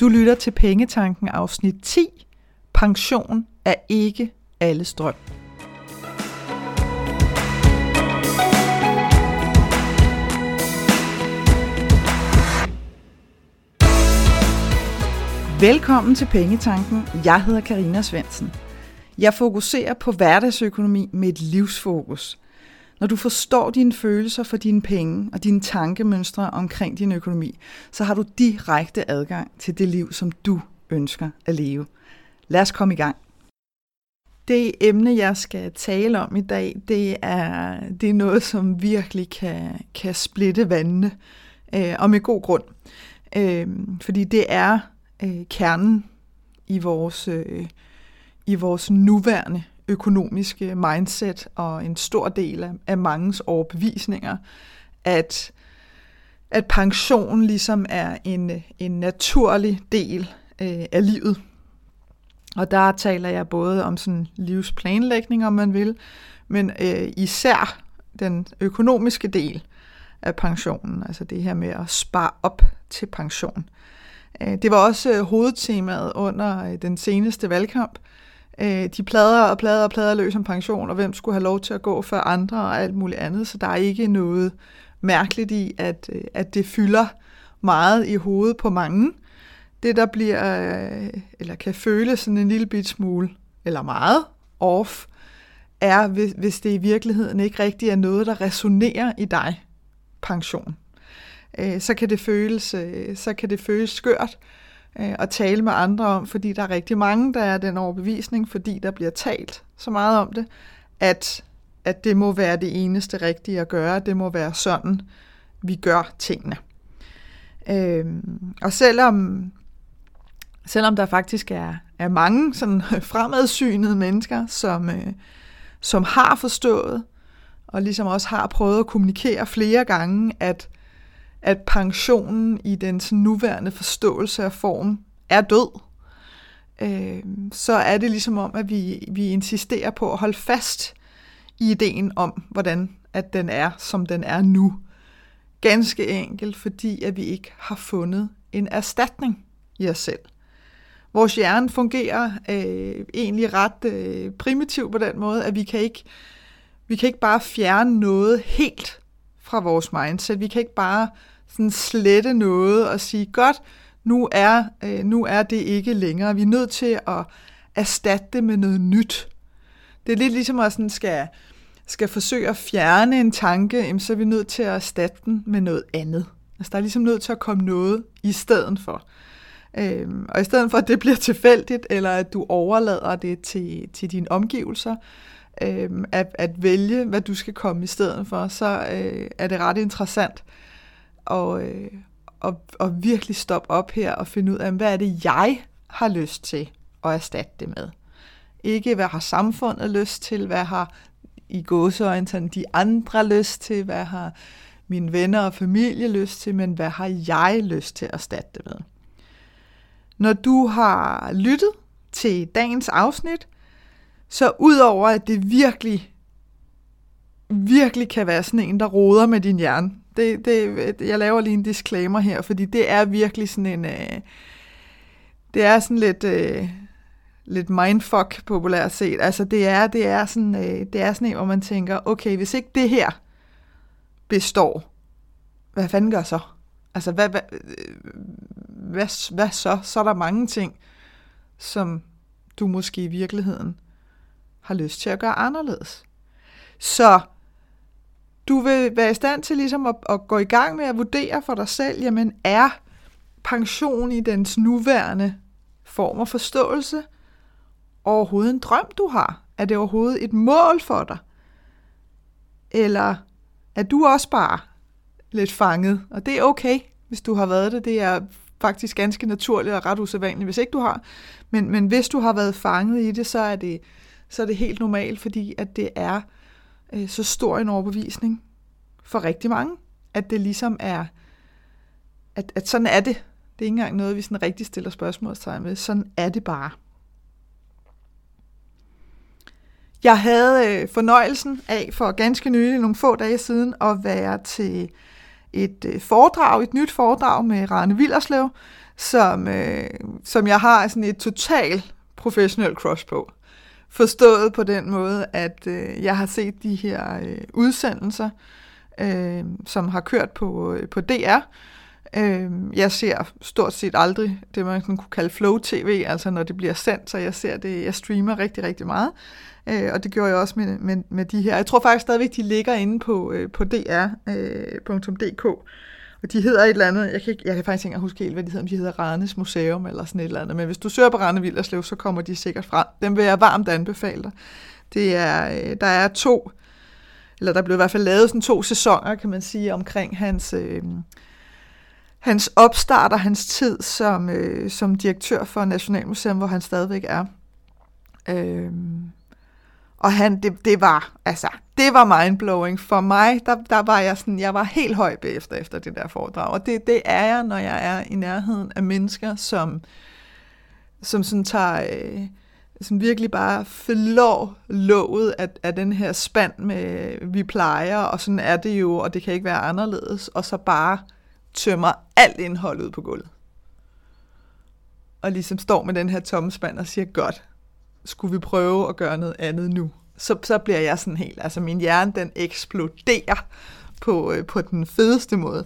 Du lytter til Pengetanken afsnit 10. Pension er ikke alles drøm. Velkommen til Pengetanken. Jeg hedder Karina Svensen. Jeg fokuserer på hverdagsøkonomi med et livsfokus. Når du forstår dine følelser for dine penge og dine tankemønstre omkring din økonomi, så har du direkte adgang til det liv, som du ønsker at leve. Lad os komme i gang. Det emne, jeg skal tale om i dag, det er, det er noget, som virkelig kan, kan splitte vandene, øh, og med god grund. Øh, fordi det er øh, kernen i vores, øh, i vores nuværende økonomiske mindset og en stor del af, af mangens overbevisninger, at, at pension ligesom er en, en naturlig del øh, af livet. Og der taler jeg både om sådan livsplanlægning, om man vil, men øh, især den økonomiske del af pensionen, altså det her med at spare op til pension. Øh, det var også øh, hovedtemaet under øh, den seneste valgkamp. Øh, de plader og plader og plader løs om pension, og hvem skulle have lov til at gå før andre og alt muligt andet. Så der er ikke noget mærkeligt i, at, øh, at det fylder meget i hovedet på mange. Det, der bliver, øh, eller kan føles sådan en lille bit smule, eller meget off, er, hvis, hvis det i virkeligheden ikke rigtig er noget, der resonerer i dig, pension. Øh, så kan det føles, så kan det føles skørt øh, at tale med andre om, fordi der er rigtig mange, der er den overbevisning, fordi der bliver talt så meget om det, at, at det må være det eneste rigtige at gøre, det må være sådan, vi gør tingene. Øhm, og selvom, selvom der faktisk er, er mange sådan fremadsynede mennesker, som, øh, som har forstået, og ligesom også har prøvet at kommunikere flere gange, at at pensionen i dens nuværende forståelse af form er død, øh, så er det ligesom om, at vi, vi insisterer på at holde fast i ideen om, hvordan at den er, som den er nu. Ganske enkelt, fordi at vi ikke har fundet en erstatning i os selv. Vores hjerne fungerer øh, egentlig ret øh, primitivt på den måde, at vi kan ikke vi kan ikke bare fjerne noget helt fra vores mindset. Vi kan ikke bare sådan slette noget og sige, godt, nu er, øh, nu er det ikke længere. Vi er nødt til at erstatte det med noget nyt. Det er lidt ligesom at sådan skal, skal forsøge at fjerne en tanke, så er vi nødt til at erstatte den med noget andet. Altså der er ligesom nødt til at komme noget i stedet for. Øhm, og i stedet for, at det bliver tilfældigt, eller at du overlader det til, til dine omgivelser, øhm, at, at vælge, hvad du skal komme i stedet for, så øh, er det ret interessant og, øh, og, og virkelig stoppe op her og finde ud af, hvad er det, jeg har lyst til at erstatte det med. Ikke hvad har samfundet lyst til, hvad har i gåseøjne de andre lyst til, hvad har mine venner og familie lyst til, men hvad har jeg lyst til at erstatte det med. Når du har lyttet til dagens afsnit, så udover at det virkelig, virkelig kan være sådan en, der roder med din hjerne, det, det, jeg laver lige en disclaimer her, fordi det er virkelig sådan en... Øh, det er sådan lidt... Øh, lidt mindfuck populært set. Altså det er, det er sådan, øh, det er sådan en, hvor man tænker, okay, hvis ikke det her består, hvad fanden gør så? Altså hvad, hvad, øh, hvad, hvad så? Så er der mange ting, som du måske i virkeligheden har lyst til at gøre anderledes. Så du vil være i stand til ligesom at, at gå i gang med at vurdere for dig selv, jamen er pension i dens nuværende form og forståelse overhovedet en drøm, du har? Er det overhovedet et mål for dig? Eller er du også bare lidt fanget? Og det er okay, hvis du har været det. Det er faktisk ganske naturligt og ret usædvanligt, hvis ikke du har. Men, men hvis du har været fanget i det, så er det, så er det helt normalt, fordi at det er øh, så stor en overbevisning for rigtig mange, at det ligesom er, at, at sådan er det. Det er ikke engang noget, vi sådan rigtig stiller spørgsmålstegn ved. Sådan er det bare. Jeg havde øh, fornøjelsen af for ganske nylig, nogle få dage siden, at være til et øh, foredrag, et nyt foredrag med Rane Villerslev, som, øh, som jeg har sådan et total professionel crush på. Forstået på den måde, at øh, jeg har set de her øh, udsendelser, øh, som har kørt på, øh, på DR. Øh, jeg ser stort set aldrig det, man kunne kalde flow-tv, altså når det bliver sendt, så jeg ser det, jeg streamer rigtig, rigtig meget. Øh, og det gjorde jeg også med, med, med de her. Jeg tror faktisk stadigvæk, de ligger inde på, øh, på dr.dk. Øh, og de hedder et eller andet, jeg kan, ikke, jeg kan faktisk ikke huske helt, hvad de hedder, om de hedder Randes Museum eller sådan et eller andet. Men hvis du søger på Rane Villerslev, så kommer de sikkert frem. Dem vil jeg varmt anbefale dig. Det er, øh, der er to, eller der blev i hvert fald lavet sådan to sæsoner, kan man sige, omkring hans, øh, hans opstart og hans tid som, øh, som direktør for Nationalmuseum, hvor han stadigvæk er. Øh, og han, det, det var, altså, det var mindblowing. For mig, der, der var jeg sådan, jeg var helt høj bagefter efter det der foredrag. Og det, det er jeg, når jeg er i nærheden af mennesker, som, som sådan tager, øh, som virkelig bare flår låget af, af den her spand med, vi plejer, og sådan er det jo, og det kan ikke være anderledes, og så bare tømmer alt indhold ud på gulvet. Og ligesom står med den her tomme spand og siger, godt, skulle vi prøve at gøre noget andet nu? Så, så bliver jeg sådan helt, altså min hjerne den eksploderer på, øh, på den fedeste måde.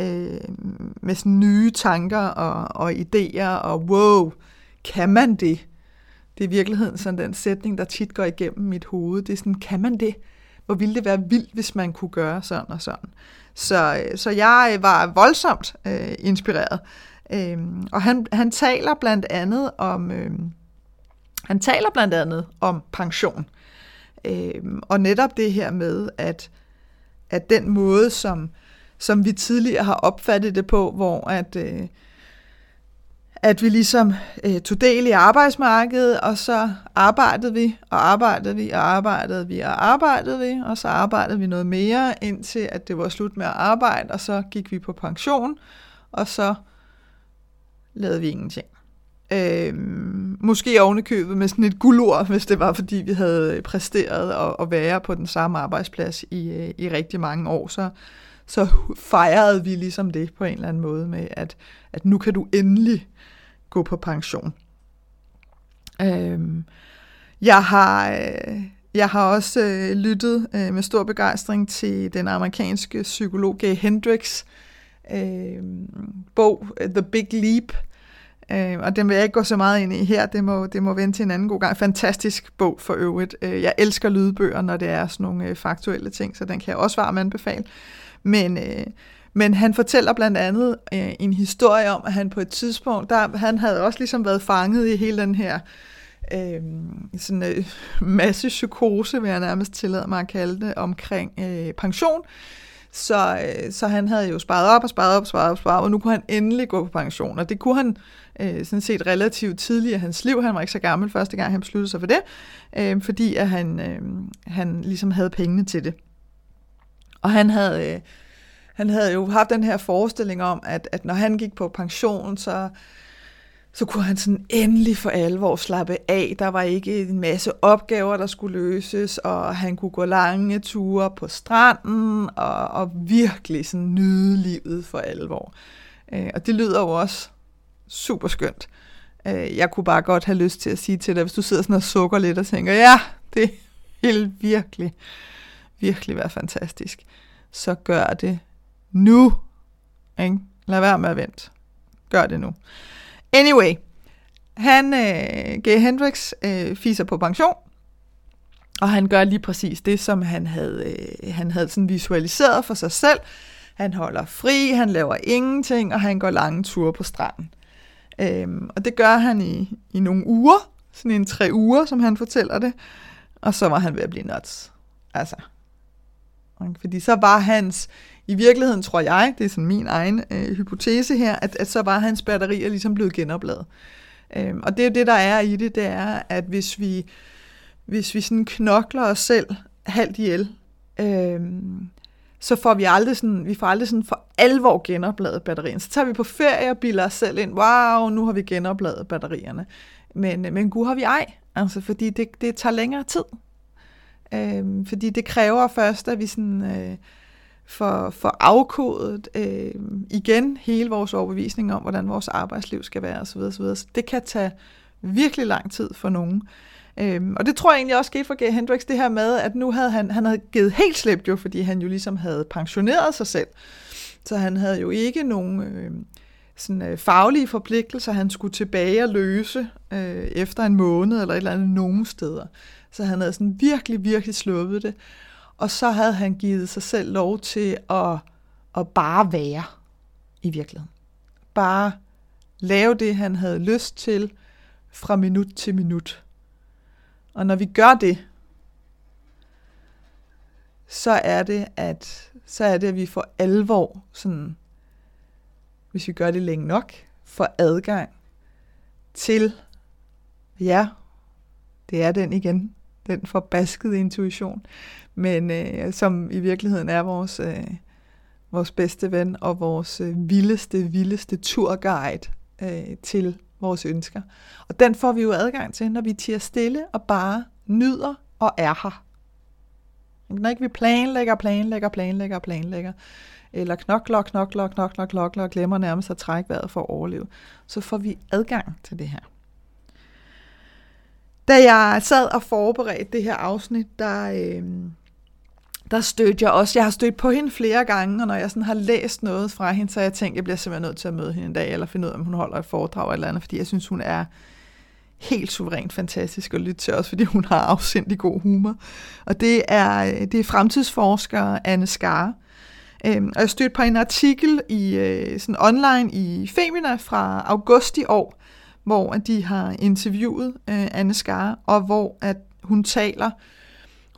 Øh, med sådan nye tanker og, og idéer, og wow, kan man det? Det er i virkeligheden sådan den sætning, der tit går igennem mit hoved. Det er sådan, kan man det? Hvor ville det være vildt, hvis man kunne gøre sådan og sådan. Så, øh, så jeg var voldsomt øh, inspireret. Øh, og han, han taler blandt andet om... Øh, han taler blandt andet om pension. Øh, og netop det her med, at, at den måde, som, som vi tidligere har opfattet det på, hvor at, øh, at vi ligesom øh, tog del i arbejdsmarkedet, og så arbejdede vi, og arbejdede vi, og arbejdede vi, og arbejdede vi, og så arbejdede vi noget mere, indtil at det var slut med at arbejde, og så gik vi på pension, og så lavede vi ingenting. Øh, måske ovenikøbet med sådan et guldur, hvis det var, fordi vi havde præsteret at, at være på den samme arbejdsplads i, øh, i rigtig mange år. Så, så fejrede vi ligesom det på en eller anden måde med, at, at nu kan du endelig gå på pension. Øh, jeg har... Øh, jeg har også øh, lyttet øh, med stor begejstring til den amerikanske psykolog Gay Hendricks øh, bog øh, The Big Leap, Øh, og den vil jeg ikke gå så meget ind i her, det må, det må vente til en anden god gang. Fantastisk bog for øvrigt. Øh, jeg elsker lydbøger, når det er sådan nogle øh, faktuelle ting, så den kan jeg også varmt anbefale. Men, øh, men han fortæller blandt andet øh, en historie om, at han på et tidspunkt, der, han havde også ligesom været fanget i hele den her øh, sådan øh, masse psykose, vil jeg nærmest tillade mig at kalde det, omkring øh, pension. Så, øh, så han havde jo sparet op og sparet op og sparet op og sparet op, og nu kunne han endelig gå på pension. Og det kunne han øh, Øh, sådan set relativt tidligt i hans liv. Han var ikke så gammel første gang, han besluttede sig for det, øh, fordi at han, øh, han ligesom havde pengene til det. Og han havde, øh, han havde jo haft den her forestilling om, at, at når han gik på pension, så så kunne han sådan endelig for alvor slappe af. Der var ikke en masse opgaver, der skulle løses, og han kunne gå lange ture på stranden, og, og virkelig sådan nyde livet for alvor. Øh, og det lyder jo også super skønt. Øh, jeg kunne bare godt have lyst til at sige til dig, hvis du sidder sådan og sukker lidt og tænker, ja, det vil virkelig, virkelig være fantastisk. Så gør det nu. Ikke? Lad være med at vente. Gør det nu. Anyway, han, øh, Gay Hendrix, øh, fiser på pension, og han gør lige præcis det, som han havde, øh, han havde sådan visualiseret for sig selv. Han holder fri, han laver ingenting, og han går lange ture på stranden. Øhm, og det gør han i, i nogle uger, sådan en tre uger, som han fortæller det. Og så var han ved at blive nuts. Altså. Fordi så var hans, i virkeligheden tror jeg, det er sådan min egen øh, hypotese her, at, at så var hans batterier ligesom blevet genopladet. Øhm, og det er jo det, der er i det, det er, at hvis vi, hvis vi sådan knokler os selv halvt ihjel, øhm, så får vi aldrig sådan, vi får aldrig sådan for alvor genopladet batterierne. Så tager vi på ferie og bilder os selv ind, wow, nu har vi genopladet batterierne. Men, men gud har vi ej, altså, fordi det, det tager længere tid. Øhm, fordi det kræver først, at vi sådan, øh, får, for afkodet øh, igen hele vores overbevisning om, hvordan vores arbejdsliv skal være osv. osv. Så det kan tage virkelig lang tid for nogen. Øhm, og det tror jeg egentlig også skete for Gay Hendrix, det her med, at nu havde han, han havde givet helt slip jo, fordi han jo ligesom havde pensioneret sig selv. Så han havde jo ikke nogen øh, sådan, øh, faglige forpligtelser, han skulle tilbage og løse øh, efter en måned eller et eller andet nogen steder. Så han havde sådan virkelig, virkelig sluppet det. Og så havde han givet sig selv lov til at, at bare være i virkeligheden. Bare lave det, han havde lyst til fra minut til minut. Og når vi gør det, så er det, at, så er det, at vi får alvor, sådan, hvis vi gør det længe nok, får adgang til, ja, det er den igen, den forbaskede intuition, men øh, som i virkeligheden er vores, øh, vores bedste ven og vores øh, vildeste, vildeste turguide øh, til vores ønsker. Og den får vi jo adgang til, når vi tiger stille og bare nyder og er her. Når ikke vi planlægger, planlægger, planlægger, planlægger, eller knokler, knokler, knokler, knokler, og glemmer nærmest at trække vejret for at overleve, så får vi adgang til det her. Da jeg sad og forberedte det her afsnit, der, øh, der stødte jeg også, jeg har stødt på hende flere gange, og når jeg sådan har læst noget fra hende, så har jeg tænkt, jeg bliver simpelthen nødt til at møde hende en dag, eller finde ud af, om hun holder et foredrag eller andet, fordi jeg synes, hun er helt suverænt fantastisk at lytte til, også fordi hun har afsindig god humor. Og det er, øh, det er fremtidsforsker Anne Skar. Øhm, og jeg stødte på en artikel i øh, sådan online i Femina fra august i år, hvor de har interviewet øh, Anne Skar, og hvor at hun taler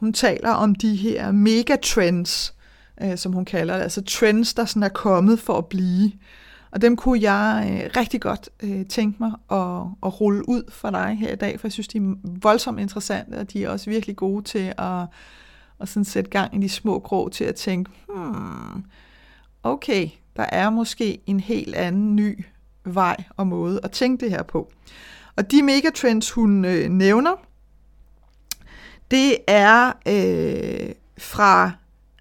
hun taler om de her megatrends, øh, som hun kalder det, altså trends, der sådan er kommet for at blive. Og dem kunne jeg øh, rigtig godt øh, tænke mig at, at rulle ud for dig her i dag, for jeg synes, de er voldsomt interessante, og de er også virkelig gode til at, at sådan sætte gang i de små grå til at tænke, hmm, okay, der er måske en helt anden ny vej og måde at tænke det her på. Og de megatrends, hun øh, nævner, det er øh, fra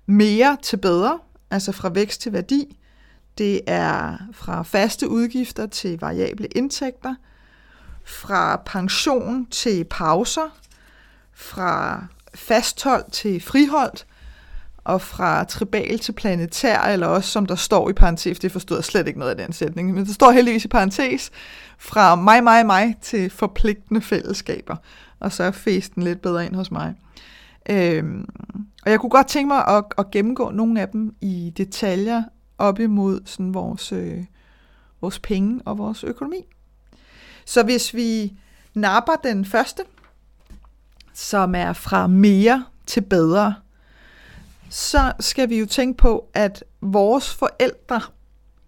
mere til bedre, altså fra vækst til værdi. Det er fra faste udgifter til variable indtægter, fra pension til pauser, fra fasthold til friholdt, og fra tribal til planetær, eller også som der står i parentes, det forstod jeg slet ikke noget af den sætning, men der står heldigvis i parentes, fra mig, mig, mig til forpligtende fællesskaber og så er festen lidt bedre ind hos mig. Øhm, og jeg kunne godt tænke mig at, at gennemgå nogle af dem i detaljer op imod sådan vores, øh, vores penge og vores økonomi. Så hvis vi napper den første, som er fra mere til bedre, så skal vi jo tænke på, at vores forældre,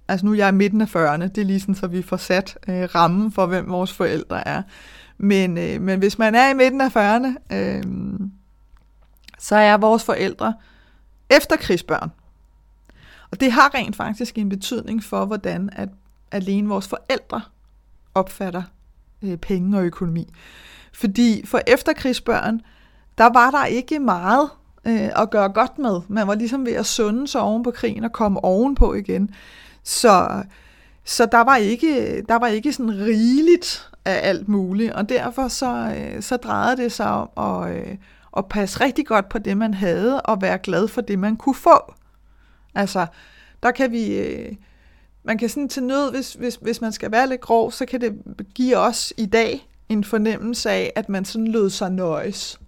altså nu er jeg i midten af 40'erne, det er lige sådan, så vi får sat øh, rammen for, hvem vores forældre er. Men, øh, men hvis man er i midten af 40'erne, øh, så er vores forældre efterkrigsbørn. Og det har rent faktisk en betydning for, hvordan at alene vores forældre opfatter øh, penge og økonomi. Fordi for efterkrigsbørn, der var der ikke meget øh, at gøre godt med. Man var ligesom ved at sunde sig oven på krigen og komme ovenpå igen. Så, så der var ikke, der var ikke sådan rigeligt af alt muligt, og derfor så, øh, så drejede det sig om at, øh, at passe rigtig godt på det, man havde, og være glad for det, man kunne få. Altså, der kan vi... Øh, man kan sådan til nød, hvis, hvis, hvis man skal være lidt grov, så kan det give os i dag en fornemmelse af, at man sådan lød sig nøjes.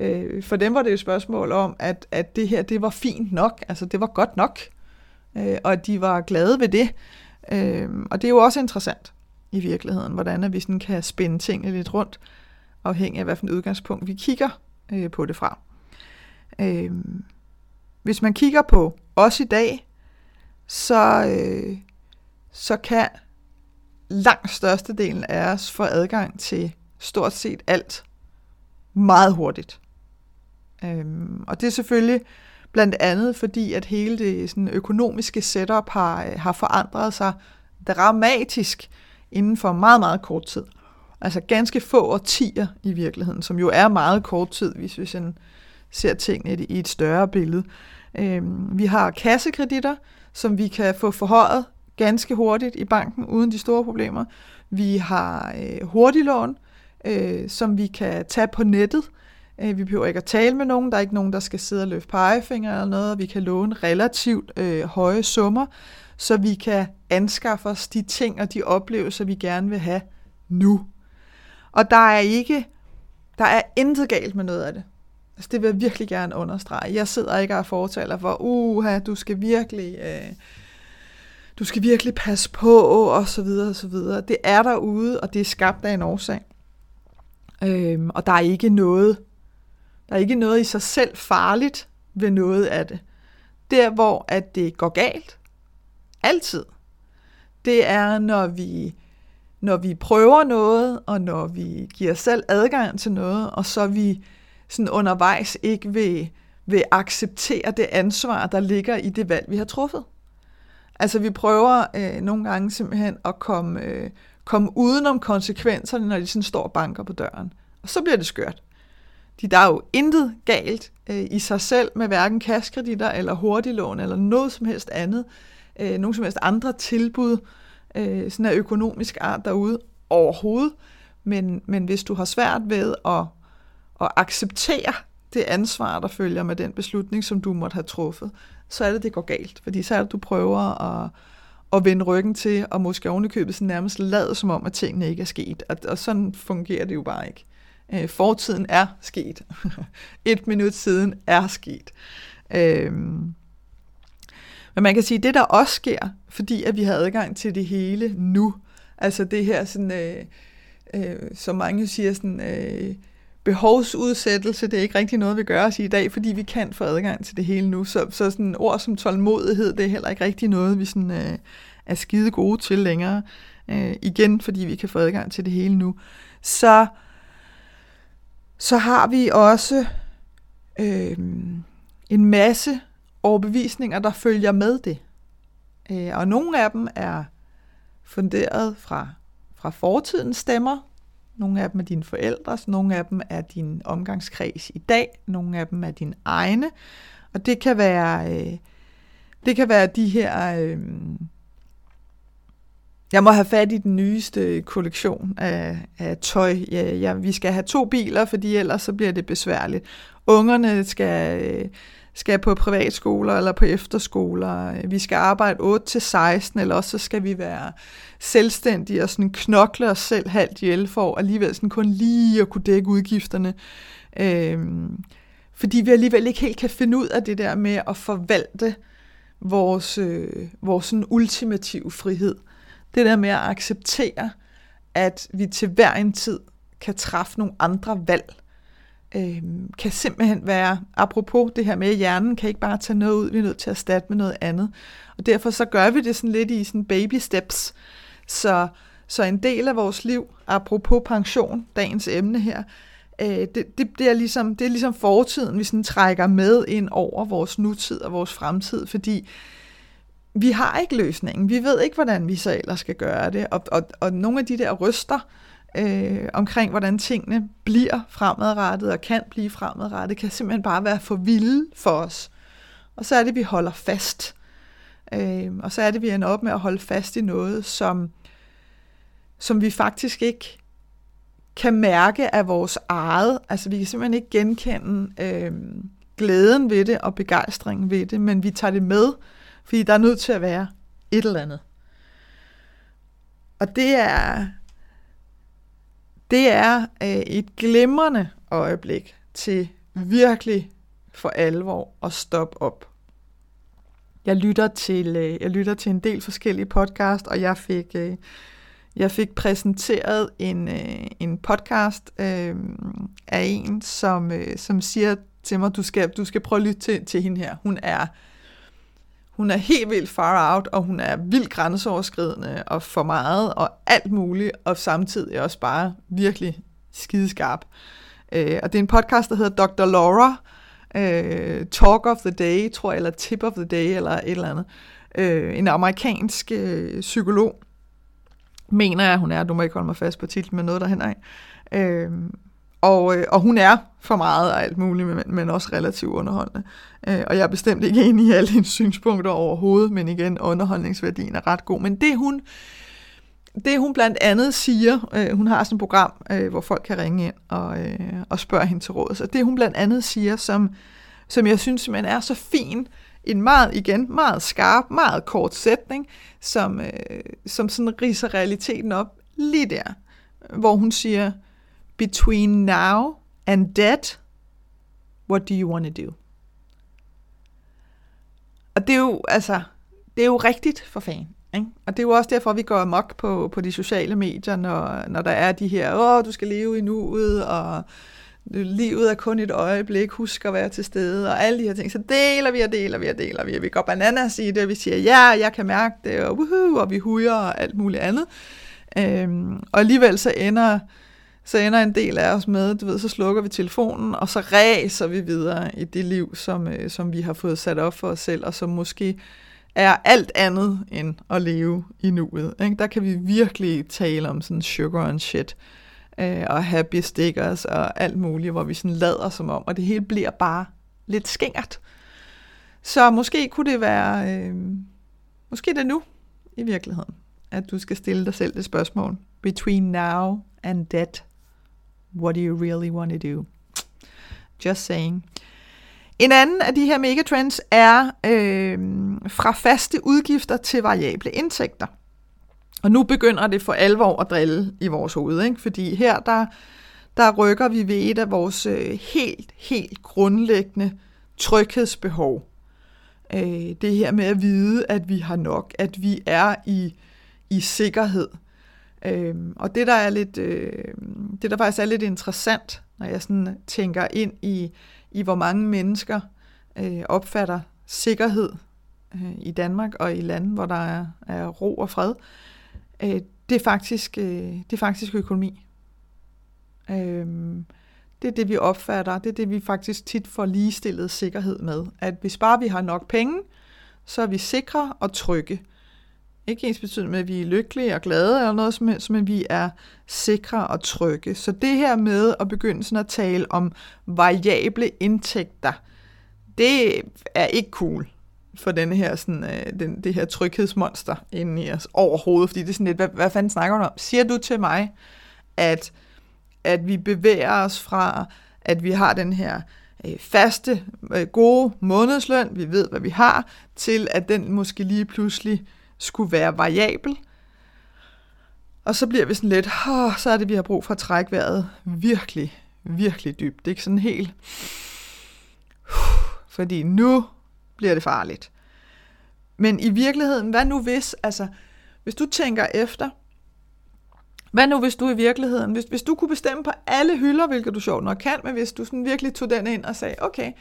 Øh, for dem var det jo et spørgsmål om, at, at det her, det var fint nok, altså det var godt nok, øh, og at de var glade ved det. Øh, og det er jo også interessant i virkeligheden, hvordan at vi sådan kan spænde tingene lidt rundt, afhængig af, hvilken udgangspunkt vi kigger øh, på det fra. Øh, hvis man kigger på os i dag, så, øh, så kan langt størstedelen af os få adgang til stort set alt meget hurtigt. Øhm, og det er selvfølgelig blandt andet fordi, at hele det sådan, økonomiske setup har, øh, har forandret sig dramatisk inden for meget, meget kort tid. Altså ganske få årtier i virkeligheden, som jo er meget kort tid, hvis vi sådan ser tingene i et større billede. Øh, vi har kassekreditter, som vi kan få forhøjet ganske hurtigt i banken, uden de store problemer. Vi har øh, hurtiglån, øh, som vi kan tage på nettet. Øh, vi behøver ikke at tale med nogen. Der er ikke nogen, der skal sidde og løfte pegefinger eller noget. Vi kan låne relativt øh, høje summer, så vi kan anskaffe os de ting og de oplevelser, vi gerne vil have nu. Og der er ikke, der er intet galt med noget af det. Altså, det vil jeg virkelig gerne understrege. Jeg sidder ikke og fortaler for, uha, du skal virkelig, øh, du skal virkelig passe på, og så videre, og så videre. Det er derude, og det er skabt af en årsag. Øhm, og der er ikke noget, der er ikke noget i sig selv farligt ved noget af det. Der, hvor at det går galt, altid, det er, når vi, når vi prøver noget, og når vi giver selv adgang til noget, og så vi sådan undervejs ikke vil, vil acceptere det ansvar, der ligger i det valg, vi har truffet. Altså vi prøver øh, nogle gange simpelthen at komme, øh, komme udenom konsekvenserne, når de sådan står og banker på døren. Og så bliver det skørt. De, der er jo intet galt øh, i sig selv med hverken kaskreditter eller hurtiglån eller noget som helst andet. Øh, nogen som helst andre tilbud øh, sådan af økonomisk art derude overhovedet. Men, men hvis du har svært ved at, at acceptere det ansvar, der følger med den beslutning, som du måtte have truffet, så er det, det går galt. Fordi så er det, du prøver at, at vende ryggen til, og måske ovenikøbet sådan nærmest lade som om, at tingene ikke er sket. Og, og sådan fungerer det jo bare ikke. Øh, fortiden er sket. Et minut siden er sket. Øh, Men man kan sige, at det der også sker, fordi at vi har adgang til det hele nu, altså det her sådan, øh, øh, som mange siger, sådan, øh, behovsudsættelse, det er ikke rigtig noget, vi gør os i dag, fordi vi kan få adgang til det hele nu. Så, så sådan ord som tålmodighed, det er heller ikke rigtig noget, vi sådan, øh, er skide gode til længere. Øh, igen, fordi vi kan få adgang til det hele nu. Så, så har vi også øh, en masse overbevisninger, der følger med det. Øh, og nogle af dem er funderet fra, fra fortidens stemmer, nogle af dem er dine forældres, nogle af dem er din omgangskreds i dag, nogle af dem er dine egne. Og det kan være, øh, det kan være de her... Øh, jeg må have fat i den nyeste kollektion af, af tøj. Ja, ja, vi skal have to biler, fordi ellers så bliver det besværligt. Ungerne skal... Øh, skal på privatskoler eller på efterskoler. Vi skal arbejde 8 til 16, eller også så skal vi være selvstændige og sådan knokle os selv halvt ihjel for alligevel sådan kun lige at kunne dække udgifterne. Øhm, fordi vi alligevel ikke helt kan finde ud af det der med at forvalte vores, øh, vores sådan ultimative frihed. Det der med at acceptere, at vi til hver en tid kan træffe nogle andre valg øh, kan simpelthen være, apropos det her med, at hjernen kan ikke bare tage noget ud, vi er nødt til at erstatte med noget andet. Og derfor så gør vi det sådan lidt i sådan baby steps. Så, så en del af vores liv, apropos pension, dagens emne her, øh, det, det, det, er ligesom, det er ligesom fortiden, vi sådan trækker med ind over vores nutid og vores fremtid, fordi vi har ikke løsningen. Vi ved ikke, hvordan vi så ellers skal gøre det. Og, og, og nogle af de der ryster, øh, Øh, omkring, hvordan tingene bliver fremadrettet og kan blive fremadrettet, kan simpelthen bare være for vilde for os. Og så er det, vi holder fast. Øh, og så er det, vi ender op med at holde fast i noget, som, som vi faktisk ikke kan mærke af vores eget. Altså vi kan simpelthen ikke genkende øh, glæden ved det og begejstringen ved det, men vi tager det med, fordi der er nødt til at være et eller andet. Og det er, det er øh, et glimrende øjeblik til virkelig for alvor at stoppe op. Jeg lytter til, øh, jeg lytter til en del forskellige podcast, og jeg fik, øh, jeg fik præsenteret en, øh, en podcast øh, af en, som, øh, som siger til mig, du skal, du skal prøve at lytte til, til hende her. Hun er hun er helt vildt far out, og hun er vildt grænseoverskridende og for meget og alt muligt, og samtidig også bare virkelig skideskarp. Øh, og det er en podcast, der hedder Dr. Laura, øh, Talk of the Day, tror jeg, eller Tip of the Day, eller et eller andet. Øh, en amerikansk øh, psykolog, mener jeg, hun er, du må ikke holde mig fast på titlen, men noget derhen af. Øh, og, øh, og hun er for meget og alt muligt, men, men også relativt underholdende. Øh, og jeg er bestemt ikke enig i alle hendes synspunkter overhovedet, men igen, underholdningsværdien er ret god. Men det hun, det hun blandt andet siger, øh, hun har sådan et program, øh, hvor folk kan ringe ind og, øh, og spørge hende til råd. Så det hun blandt andet siger, som, som jeg synes man er så fin, en meget, igen, meget skarp, meget kort sætning, som, øh, som sådan riser realiteten op lige der, hvor hun siger, between now and dead, what do you want to do? Og det er jo, altså, det er jo rigtigt for fanden. Ikke? Og det er jo også derfor, vi går amok på, på de sociale medier, når, når der er de her, åh, du skal leve i nuet, og livet er kun et øjeblik, husk at være til stede, og alle de her ting. Så deler vi og deler vi og deler vi, og vi går bananas i det, og vi siger, ja, jeg kan mærke det, og, woohoo, og vi hujer og alt muligt andet. Øhm, og alligevel så ender, så ender en del af os med, du ved, så slukker vi telefonen, og så ræser vi videre i det liv, som, øh, som vi har fået sat op for os selv, og som måske er alt andet end at leve i nuet. Ikke? Der kan vi virkelig tale om sådan sugar and shit, øh, og happy stickers og alt muligt, hvor vi sådan lader som om, og det hele bliver bare lidt skingert. Så måske kunne det være, øh, måske det nu i virkeligheden, at du skal stille dig selv det spørgsmål. Between now and dead, what do you really want to do? Just saying. En anden af de her megatrends er øh, fra faste udgifter til variable indtægter. Og nu begynder det for alvor at drille i vores hoved, ikke? fordi her der, der rykker vi ved et af vores øh, helt, helt grundlæggende tryghedsbehov. Øh, det her med at vide, at vi har nok, at vi er i, i sikkerhed. Øh, og det der er lidt, øh, det der faktisk er lidt interessant, når jeg sådan tænker ind i, i hvor mange mennesker øh, opfatter sikkerhed øh, i Danmark og i lande, hvor der er, er ro og fred, øh, det, er faktisk, øh, det er faktisk økonomi. Øh, det er det, vi opfatter. Det er det, vi faktisk tit får ligestillet sikkerhed med. At hvis bare vi har nok penge, så er vi sikre og trygge. Ikke ens betydende med, at vi er lykkelige og glade eller noget som helst, men vi er sikre og trygge. Så det her med at begynde sådan at tale om variable indtægter, det er ikke cool for den her, sådan, øh, den, det her tryghedsmonster inde i os overhovedet, fordi det er sådan lidt, hvad, hvad fanden snakker du om? Siger du til mig, at, at vi bevæger os fra, at vi har den her øh, faste, øh, gode månedsløn, vi ved, hvad vi har, til at den måske lige pludselig skulle være variabel. Og så bliver vi sådan lidt, oh, så er det, vi har brug for at trække vejret virkelig, virkelig dybt. Det er ikke sådan helt... Fordi nu bliver det farligt. Men i virkeligheden, hvad nu hvis, altså, hvis du tænker efter, hvad nu hvis du i virkeligheden, hvis, hvis du kunne bestemme på alle hylder, hvilket du sjovt nok kan, men hvis du sådan virkelig tog den ind og sagde, okay,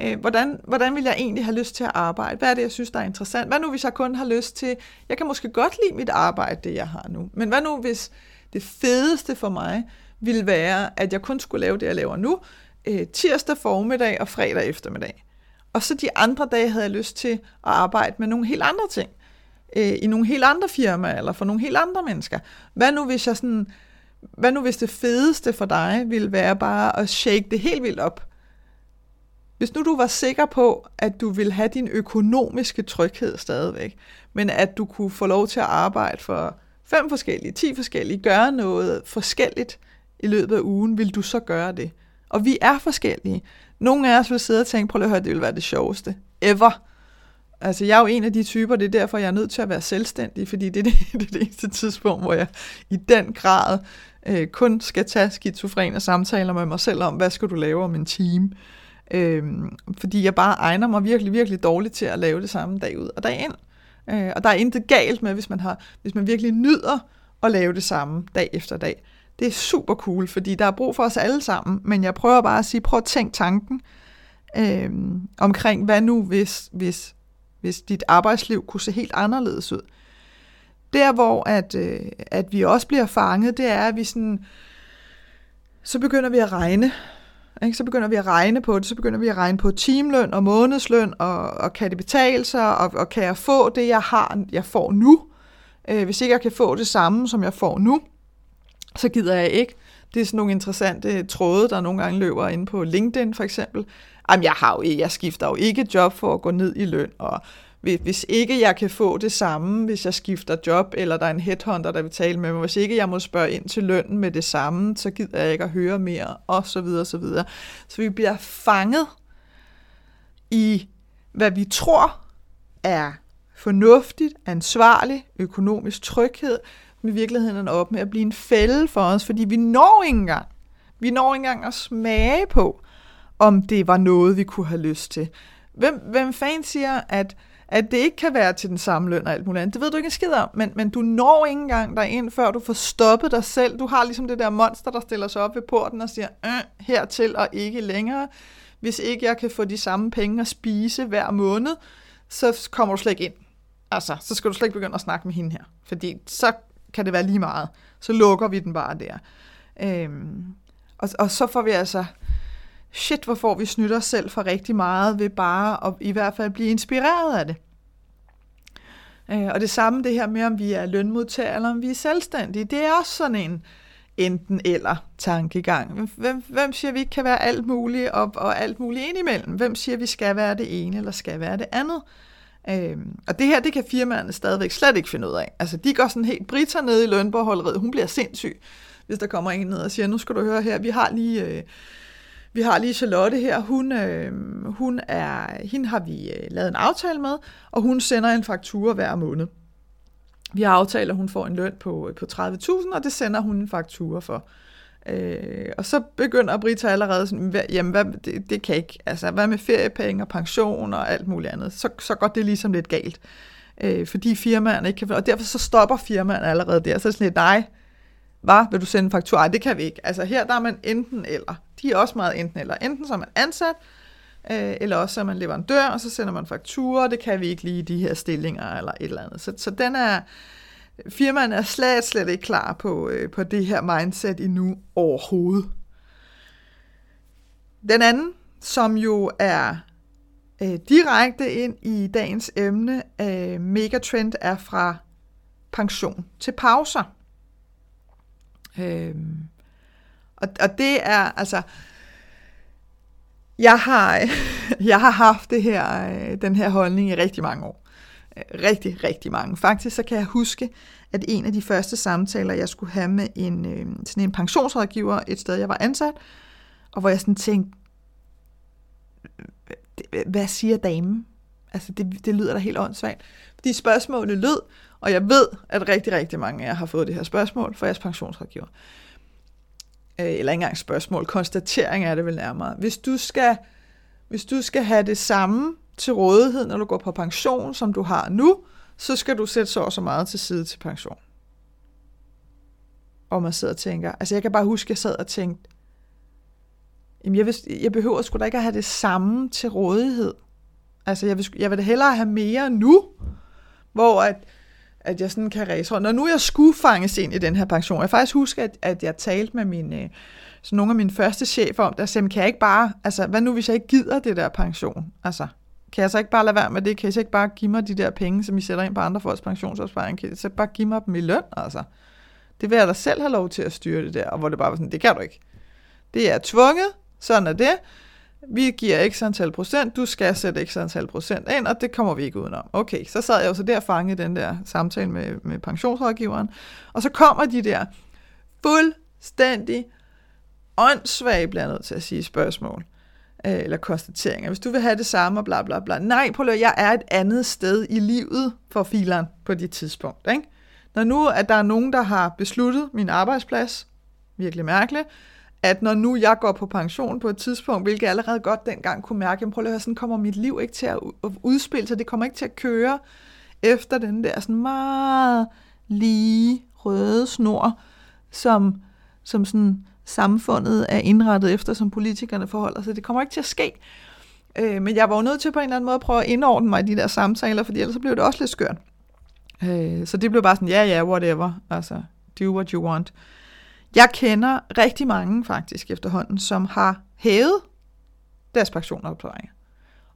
øh, hvordan, hvordan vil jeg egentlig have lyst til at arbejde? Hvad er det, jeg synes, der er interessant? Hvad nu, hvis jeg kun har lyst til, jeg kan måske godt lide mit arbejde, det jeg har nu, men hvad nu, hvis det fedeste for mig ville være, at jeg kun skulle lave det, jeg laver nu, øh, tirsdag formiddag og fredag eftermiddag. Og så de andre dage havde jeg lyst til at arbejde med nogle helt andre ting. Øh, I nogle helt andre firmaer, eller for nogle helt andre mennesker. Hvad nu hvis jeg sådan... Hvad nu hvis det fedeste for dig ville være bare at shake det helt vildt op? Hvis nu du var sikker på, at du ville have din økonomiske tryghed stadigvæk, men at du kunne få lov til at arbejde for fem forskellige, ti forskellige, gøre noget forskelligt i løbet af ugen, vil du så gøre det? Og vi er forskellige. Nogle af os vil sidde og tænke, prøv at høre, det vil være det sjoveste. Ever. Altså, jeg er jo en af de typer, det er derfor, jeg er nødt til at være selvstændig, fordi det er det, det, er det eneste tidspunkt, hvor jeg i den grad øh, kun skal tage skizofrene samtaler med mig selv om, hvad skal du lave om en time. Øh, fordi jeg bare egner mig virkelig, virkelig dårligt til at lave det samme dag ud og dag ind. Øh, og der er intet galt med, hvis man, har, hvis man virkelig nyder at lave det samme dag efter dag. Det er super cool, fordi der er brug for os alle sammen, men jeg prøver bare at sige, prøv at tænk tanken øh, omkring, hvad nu hvis, hvis, hvis dit arbejdsliv kunne se helt anderledes ud. Der hvor at, øh, at vi også bliver fanget, det er, at vi sådan, så begynder vi at regne. Ikke? Så begynder vi at regne på det, så begynder vi at regne på timeløn og månedsløn, og, og kan det betale sig, og, og kan jeg få det, jeg har, jeg får nu? Øh, hvis ikke jeg kan få det samme, som jeg får nu, så gider jeg ikke Det er sådan nogle interessante tråde, der nogle gange løber ind på LinkedIn for eksempel. Jamen, jeg, har jo, jeg skifter jo ikke job for at gå ned i løn, og hvis ikke jeg kan få det samme, hvis jeg skifter job, eller der er en headhunter, der vil tale med mig, hvis ikke jeg må spørge ind til lønnen med det samme, så gider jeg ikke at høre mere, og så videre, så videre. Så vi bliver fanget i, hvad vi tror er fornuftigt, ansvarligt, økonomisk tryghed, men i virkeligheden er op med at blive en fælde for os, fordi vi når ikke engang, vi når ikke engang at smage på, om det var noget, vi kunne have lyst til. Hvem, hvem fanden siger, at, at det ikke kan være til den samme løn og alt muligt andet? Det ved du ikke en skid om, men, men du når ikke engang derind, før du får stoppet dig selv. Du har ligesom det der monster, der stiller sig op ved porten og siger, øh, hertil og ikke længere. Hvis ikke jeg kan få de samme penge at spise hver måned, så kommer du slet ikke ind. Altså, så skal du slet ikke begynde at snakke med hende her. Fordi så kan det være lige meget. Så lukker vi den bare der. Øhm, og, og så får vi altså, shit, hvor får vi snydt os selv for rigtig meget ved bare at i hvert fald blive inspireret af det. Øh, og det samme det her med, om vi er lønmodtagere eller om vi er selvstændige, det er også sådan en enten eller tankegang. Hvem, hvem siger, vi ikke kan være alt muligt og, og alt muligt indimellem? Hvem siger, vi skal være det ene eller skal være det andet? Øhm, og det her, det kan firmaerne stadigvæk slet ikke finde ud af. Altså, de går sådan helt, britter nede i lønbeholderiet, hun bliver sindssyg, hvis der kommer en ned og siger, nu skal du høre her, vi har lige... Øh, vi har lige Charlotte her, hun, øh, hun er, hende har vi øh, lavet en aftale med, og hun sender en faktura hver måned. Vi har aftalt, at hun får en løn på, øh, på 30.000, og det sender hun en faktura for. Øh, og så begynder Brita allerede sådan, hvad, jamen hvad, det, det kan ikke, altså hvad med feriepenge og pension og alt muligt andet, så, så går det ligesom lidt galt. Øh, fordi firmaerne ikke kan, og derfor så stopper firmaerne allerede der, så er det sådan lidt, nej, hvad, vil du sende en faktura? Ej, det kan vi ikke. Altså her der er man enten eller. De er også meget enten eller. Enten så er man ansat, øh, eller også så er man leverandør, og så sender man fakturer, det kan vi ikke lige i de her stillinger eller et eller andet. Så, så den er, firmaen er slet, slet ikke klar på, øh, på det her mindset endnu overhovedet. Den anden, som jo er øh, direkte ind i dagens emne, øh, megatrend, er fra pension til pauser. Øhm, og, og det er altså, jeg har, jeg har haft det her, øh, den her holdning i rigtig mange år øh, rigtig, rigtig mange. Faktisk så kan jeg huske, at en af de første samtaler, jeg skulle have med en, øh, sådan en pensionsrådgiver et sted, jeg var ansat, og hvor jeg sådan tænkte, hvad siger damen? Altså, det, det lyder da helt åndssvagt. Fordi spørgsmålet lød, og jeg ved, at rigtig, rigtig mange af jer har fået det her spørgsmål fra jeres pensionsrådgiver. Øh, eller ikke engang spørgsmål, konstatering er det vel nærmere. Hvis du skal, hvis du skal have det samme til rådighed, når du går på pension, som du har nu, så skal du sætte så og så meget til side til pension. Og man sidder og tænker, altså jeg kan bare huske, at jeg sad og tænkte, jamen jeg, vil, jeg behøver sgu da ikke at have det samme til rådighed. Altså jeg vil, jeg vil da hellere have mere nu, hvor at, at jeg sådan kan ræse rundt. Når nu jeg skulle fanges ind i den her pension, jeg faktisk husker, at, at jeg talte med mine, øh, så nogle af mine første chefer om, der sagde, kan jeg ikke bare, altså hvad nu hvis jeg ikke gider det der pension? Altså, kan jeg så ikke bare lade være med det? Kan I så ikke bare give mig de der penge, som I sætter ind på andre folks pensionsopsparing? Kan I så bare give mig dem i løn, altså? Det vil jeg da selv have lov til at styre det der, og hvor det bare var sådan, det kan du ikke. Det er tvunget, sådan er det. Vi giver x antal procent, du skal sætte x antal procent ind, og det kommer vi ikke udenom. Okay, så sad jeg jo så der fanget den der samtale med, med pensionsrådgiveren, og så kommer de der fuldstændig åndssvage, bliver jeg nødt til at sige, spørgsmål øh, eller konstateringer. Hvis du vil have det samme og bla bla bla. Nej, prøv at jeg er et andet sted i livet for fileren på det tidspunkt. Ikke? Når nu at der er nogen, der har besluttet min arbejdsplads, virkelig mærkeligt, at når nu jeg går på pension på et tidspunkt, hvilket jeg allerede godt dengang kunne mærke, jamen prøv at høre, sådan kommer mit liv ikke til at udspille sig, det kommer ikke til at køre efter den der sådan meget lige røde snor, som, som sådan samfundet er indrettet efter, som politikerne forholder sig. Det kommer ikke til at ske. Øh, men jeg var jo nødt til på en eller anden måde at prøve at indordne mig i de der samtaler, fordi ellers så blev det også lidt skørt. Øh, så det blev bare sådan, ja, ja, whatever. Altså, do what you want. Jeg kender rigtig mange faktisk efterhånden, som har hævet deres pensionopsparinger.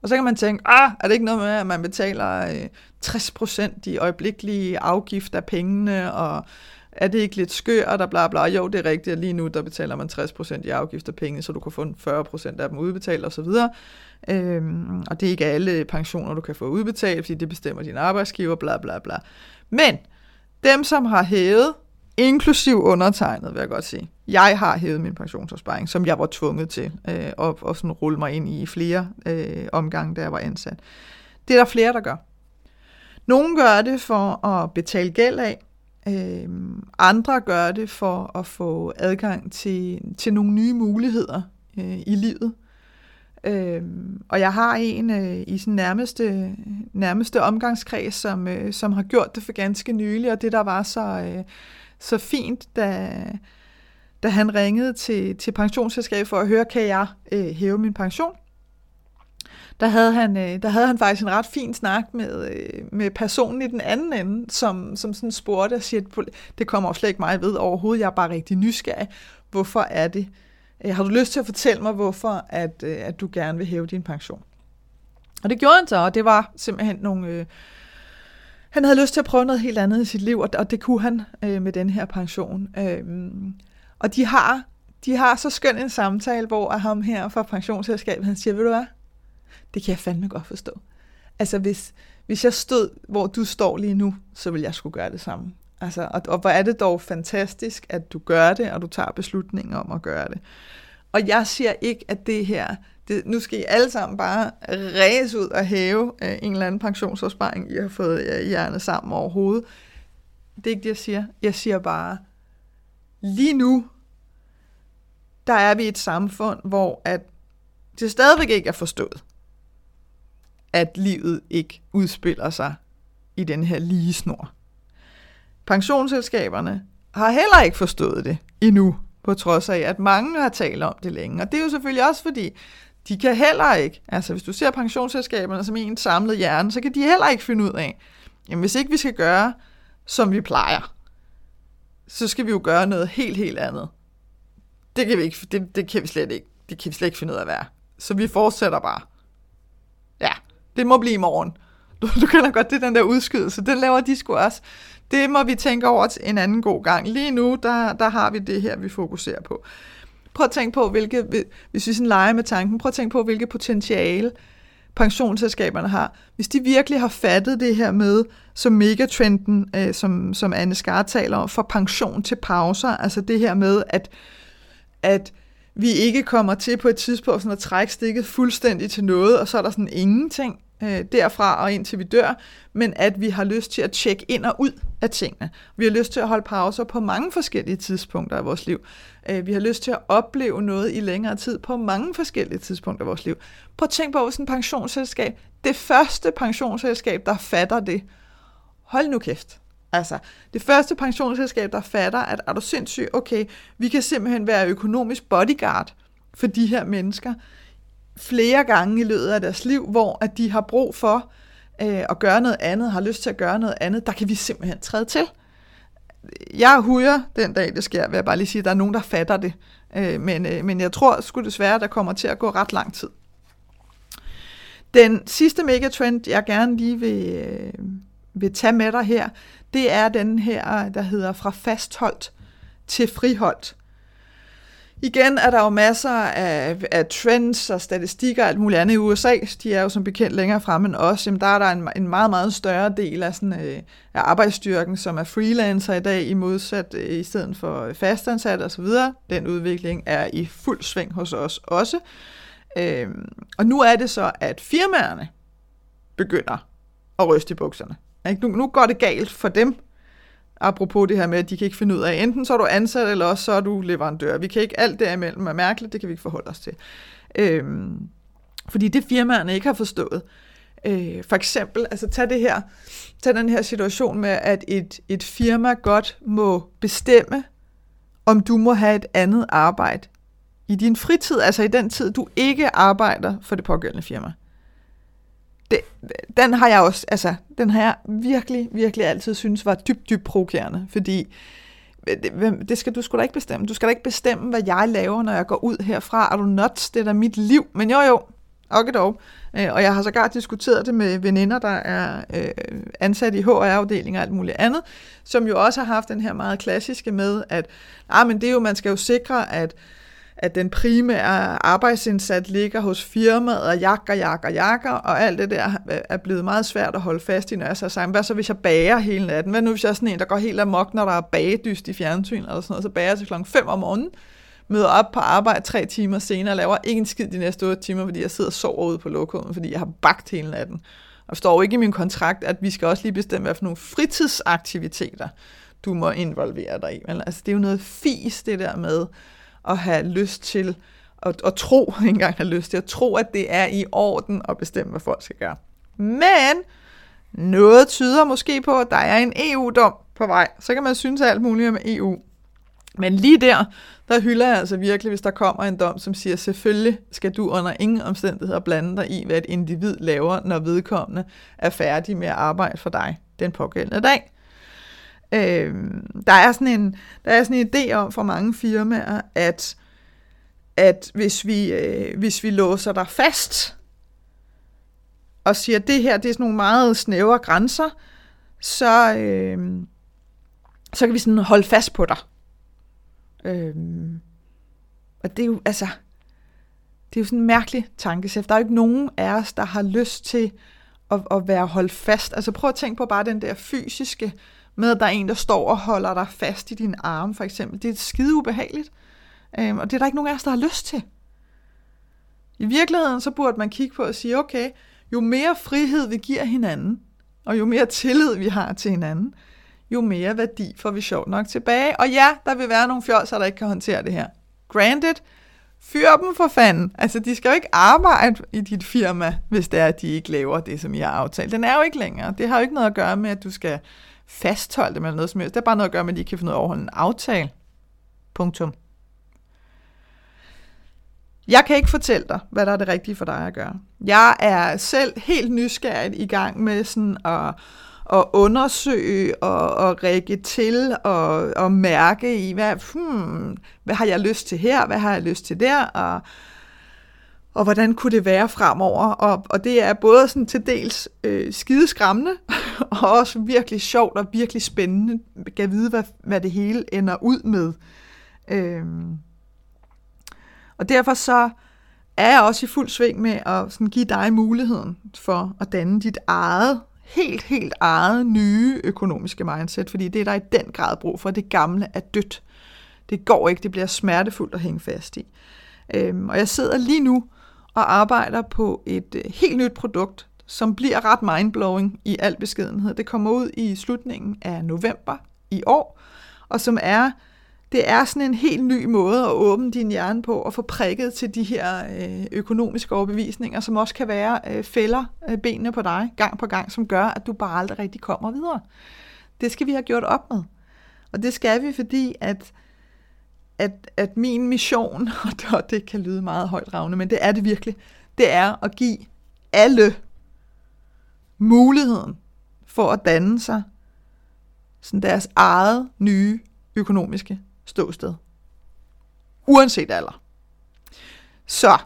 Og så kan man tænke, ah, er det ikke noget med, at man betaler øh, 60% i øjeblikkelige afgift af pengene, og er det ikke lidt skørt og bla bla? Jo, det er rigtigt, at lige nu der betaler man 60% i afgift af pengene, så du kan få 40% af dem udbetalt osv. Øhm, og det er ikke alle pensioner, du kan få udbetalt, fordi det bestemmer din arbejdsgiver, bla bla bla. Men dem, som har hævet, inklusiv undertegnet, vil jeg godt sige. Jeg har hævet min pensionsopsparing, som jeg var tvunget til øh, og, og sådan rulle mig ind i flere øh, omgange, da jeg var ansat. Det er der flere, der gør. Nogle gør det for at betale gæld af, øh, andre gør det for at få adgang til, til nogle nye muligheder øh, i livet. Øh, og jeg har en øh, i sin nærmeste, nærmeste omgangskreds, som, øh, som har gjort det for ganske nylig, og det der var så, øh, så fint, da, da han ringede til, til pensionsselskabet for at høre, kan jeg øh, hæve min pension? Der havde, han, øh, der havde han faktisk en ret fin snak med, øh, med personen i den anden ende, som, som sådan spurgte og siger, det kommer jo slet ikke mig ved overhovedet, jeg er bare rigtig nysgerrig. Hvorfor er det? Øh, har du lyst til at fortælle mig, hvorfor at, øh, at du gerne vil hæve din pension? Og det gjorde han så, og det var simpelthen nogle... Øh, han havde lyst til at prøve noget helt andet i sit liv, og, og det kunne han øh, med den her pension. Øh, og de har, de har så skøn en samtale, hvor ham her fra pensionsselskabet, han siger, ved du hvad, det kan jeg fandme godt forstå. Altså hvis, hvis jeg stod, hvor du står lige nu, så vil jeg skulle gøre det samme. Altså, og, og hvor er det dog fantastisk, at du gør det, og du tager beslutningen om at gøre det. Og jeg siger ikke, at det her, det, nu skal I alle sammen bare ræse ud og hæve øh, en eller anden pensionsopsparing, I har fået øh, hjernet sammen overhovedet. Det er ikke det, jeg siger. Jeg siger bare, lige nu, der er vi i et samfund, hvor at det stadigvæk ikke er forstået, at livet ikke udspiller sig i den her lige snor. Pensionsselskaberne har heller ikke forstået det endnu, på trods af, at mange har talt om det længe. Og det er jo selvfølgelig også fordi, de kan heller ikke, altså hvis du ser pensionsselskaberne som en samlet hjerne, så kan de heller ikke finde ud af, jamen hvis ikke vi skal gøre, som vi plejer, så skal vi jo gøre noget helt, helt andet. Det kan vi, ikke, det, det kan vi slet ikke, det kan vi slet ikke finde ud af at være. Så vi fortsætter bare. Ja, det må blive i morgen. Du, du kender godt, det den der udskydelse, den laver de sgu også. Det må vi tænke over til en anden god gang. Lige nu, der, der har vi det her, vi fokuserer på. Prøv at tænke på, hvilke, hvis vi sådan leger med tanken, prøv at tænke på, hvilke potentiale pensionsselskaberne har. Hvis de virkelig har fattet det her med, som megatrenden, øh, som, som Anne Skar taler om, for pension til pauser, altså det her med, at, at vi ikke kommer til på et tidspunkt sådan at trække stikket fuldstændig til noget, og så er der sådan ingenting øh, derfra og indtil vi dør, men at vi har lyst til at tjekke ind og ud af tingene. Vi har lyst til at holde pauser på mange forskellige tidspunkter i vores liv. Øh, vi har lyst til at opleve noget i længere tid på mange forskellige tidspunkter i vores liv. Prøv at tænke på, hvis en pensionsselskab, det første pensionsselskab, der fatter det, hold nu kæft. Altså, det første pensionsselskab, der fatter, at er du sindssyg, okay, vi kan simpelthen være økonomisk bodyguard for de her mennesker flere gange i løbet af deres liv, hvor at de har brug for øh, og gøre noget andet, har lyst til at gøre noget andet, der kan vi simpelthen træde til. Jeg huger den dag, det sker, vil jeg bare lige sige, at der er nogen, der fatter det. Øh, men, øh, men jeg tror sgu desværre, der kommer til at gå ret lang tid. Den sidste megatrend, jeg gerne lige vil, øh, vil tage med dig her, det er den her, der hedder fra fastholdt til friholdt. Igen er der jo masser af, af trends og statistikker og alt muligt andet i USA. De er jo som bekendt længere fremme end os. Jamen, der er der en, en meget, meget større del af, sådan, øh, af arbejdsstyrken, som er freelancer i dag, i modsat øh, i stedet for fastansat osv. Den udvikling er i fuld sving hos os også. Øh, og nu er det så, at firmaerne begynder at ryste i bukserne. Nu, nu går det galt for dem, apropos det her med, at de kan ikke finde ud af, enten så er du ansat, eller også så er du leverandør. Vi kan ikke, alt derimellem er mærkeligt, det kan vi ikke forholde os til. Øhm, fordi det firmaerne ikke har forstået. Øh, for eksempel, altså tag det her, tag den her situation med, at et, et firma godt må bestemme, om du må have et andet arbejde i din fritid, altså i den tid, du ikke arbejder for det pågældende firma det, den har jeg også, altså, den har jeg virkelig, virkelig altid synes var dybt, dybt provokerende, fordi øh, det, det skal du sgu da ikke bestemme. Du skal da ikke bestemme, hvad jeg laver, når jeg går ud herfra. Er du nuts? Det er da mit liv. Men jo, jo, okay dog. Øh, og jeg har sågar diskuteret det med veninder, der er øh, ansat i HR-afdelinger og alt muligt andet, som jo også har haft den her meget klassiske med, at ah, men det er jo, man skal jo sikre, at at den primære arbejdsindsats ligger hos firmaet og jakker, jakker, jakker, og alt det der øh, er blevet meget svært at holde fast i, når jeg så siger, hvad så hvis jeg bager hele natten? Hvad nu hvis jeg er sådan en, der går helt amok, når der er bagedyst i fjernsynet eller sådan noget, så bager jeg til klokken 5 om morgenen, møder op på arbejde tre timer senere, laver ingen skid de næste 8 timer, fordi jeg sidder og sover ude på lokummet, fordi jeg har bagt hele natten. Og står jo ikke i min kontrakt, at vi skal også lige bestemme, hvad for nogle fritidsaktiviteter, du må involvere dig i. Men altså, det er jo noget fis, det der med, at have lyst til, at, at tro, ikke engang have lyst til, at tro, at det er i orden at bestemme, hvad folk skal gøre. Men noget tyder måske på, at der er en EU-dom på vej. Så kan man synes alt muligt om EU. Men lige der, der hylder jeg altså virkelig, hvis der kommer en dom, som siger, selvfølgelig skal du under ingen omstændigheder blande dig i, hvad et individ laver, når vedkommende er færdig med at arbejde for dig den pågældende dag. Øh, der, er sådan en, der er sådan en idé om for mange firmaer, at, at hvis, vi, øh, hvis vi låser dig fast og siger, at det her det er sådan nogle meget snævre grænser, så, øh, så kan vi sådan holde fast på dig. Øh, og det er jo, altså, det er jo sådan en mærkelig tankesæt. Der er jo ikke nogen af os, der har lyst til at, at være holdt fast. Altså prøv at tænke på bare den der fysiske med, at der er en, der står og holder dig fast i din arm, for eksempel. Det er skide ubehageligt. Øhm, og det er der ikke nogen af os, der har lyst til. I virkeligheden, så burde man kigge på og sige, okay, jo mere frihed vi giver hinanden, og jo mere tillid vi har til hinanden, jo mere værdi får vi sjovt nok tilbage. Og ja, der vil være nogle fjolser, der ikke kan håndtere det her. Granted, fyr dem for fanden. Altså, de skal jo ikke arbejde i dit firma, hvis det er, at de ikke laver det, som I har aftalt. Den er jo ikke længere. Det har jo ikke noget at gøre med, at du skal fastholde dem eller noget som helst. Det er bare noget at gøre med, at de ikke kan finde ud af at overholde en aftale. Punktum. Jeg kan ikke fortælle dig, hvad der er det rigtige for dig at gøre. Jeg er selv helt nysgerrig i gang med sådan at, at undersøge og, og række til og, og mærke i, hvad, hmm, hvad har jeg lyst til her, hvad har jeg lyst til der, og, og hvordan kunne det være fremover. Og, og det er både sådan til dels øh, skideskræmmende, og også virkelig sjovt og virkelig spændende. Jeg vide, hvad, hvad det hele ender ud med. Øhm. Og derfor så er jeg også i fuld sving med at sådan give dig muligheden for at danne dit eget, helt, helt eget nye økonomiske mindset, fordi det er der i den grad brug for. Det gamle er dødt. Det går ikke, det bliver smertefuldt at hænge fast i. Øhm, og jeg sidder lige nu og arbejder på et øh, helt nyt produkt, som bliver ret mindblowing i al beskedenhed. Det kommer ud i slutningen af november i år, og som er det er sådan en helt ny måde at åbne din hjerne på og få prikket til de her øh, økonomiske overbevisninger, som også kan være øh, fælder øh, benene på dig gang på gang, som gør, at du bare aldrig rigtig kommer videre. Det skal vi have gjort op med. Og det skal vi, fordi at at, at min mission, og det kan lyde meget højt ravne, men det er det virkelig, det er at give alle muligheden for at danne sig sådan deres eget nye økonomiske ståsted. Uanset alder. Så,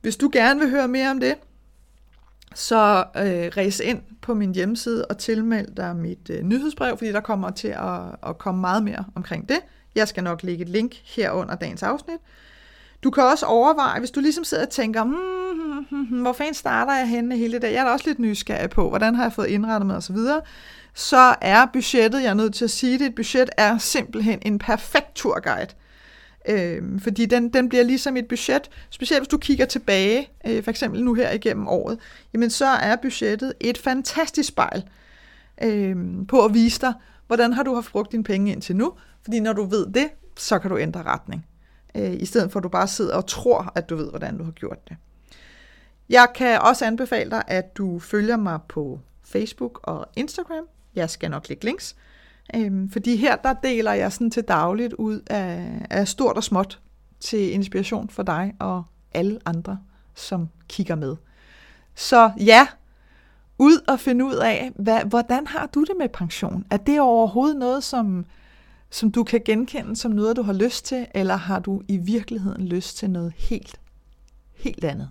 hvis du gerne vil høre mere om det, så øh, ræs ind på min hjemmeside og tilmeld dig mit øh, nyhedsbrev, fordi der kommer til at, at komme meget mere omkring det. Jeg skal nok lægge et link her under dagens afsnit. Du kan også overveje, hvis du ligesom sidder og tænker, hmm, hmm, hmm, hmm, hvor fanden starter jeg henne hele det der? Jeg er da også lidt nysgerrig på, hvordan har jeg fået indrettet mig osv. Så, så er budgettet, jeg er nødt til at sige det, et budget er simpelthen en perfekt turguide. Øh, fordi den, den bliver ligesom et budget, specielt hvis du kigger tilbage, øh, for eksempel nu her igennem året, jamen så er budgettet et fantastisk spejl øh, på at vise dig, hvordan har du haft brugt dine penge indtil nu, fordi når du ved det, så kan du ændre retning. Øh, I stedet for at du bare sidder og tror, at du ved, hvordan du har gjort det. Jeg kan også anbefale dig, at du følger mig på Facebook og Instagram. Jeg skal nok lægge links. Øhm, fordi her der deler jeg sådan til dagligt ud af, af stort og småt til inspiration for dig og alle andre, som kigger med. Så ja, ud og finde ud af, hvad, hvordan har du det med pension? Er det overhovedet noget, som, som du kan genkende som noget, du har lyst til, eller har du i virkeligheden lyst til noget helt, helt andet?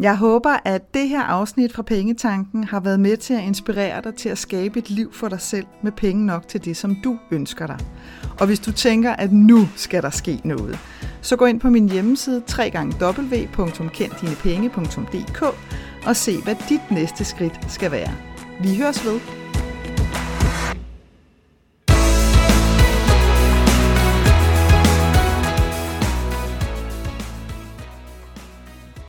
Jeg håber, at det her afsnit fra Pengetanken har været med til at inspirere dig til at skabe et liv for dig selv med penge nok til det, som du ønsker dig. Og hvis du tænker, at nu skal der ske noget, så gå ind på min hjemmeside www.kenddinepenge.dk og se, hvad dit næste skridt skal være. Vi høres ved.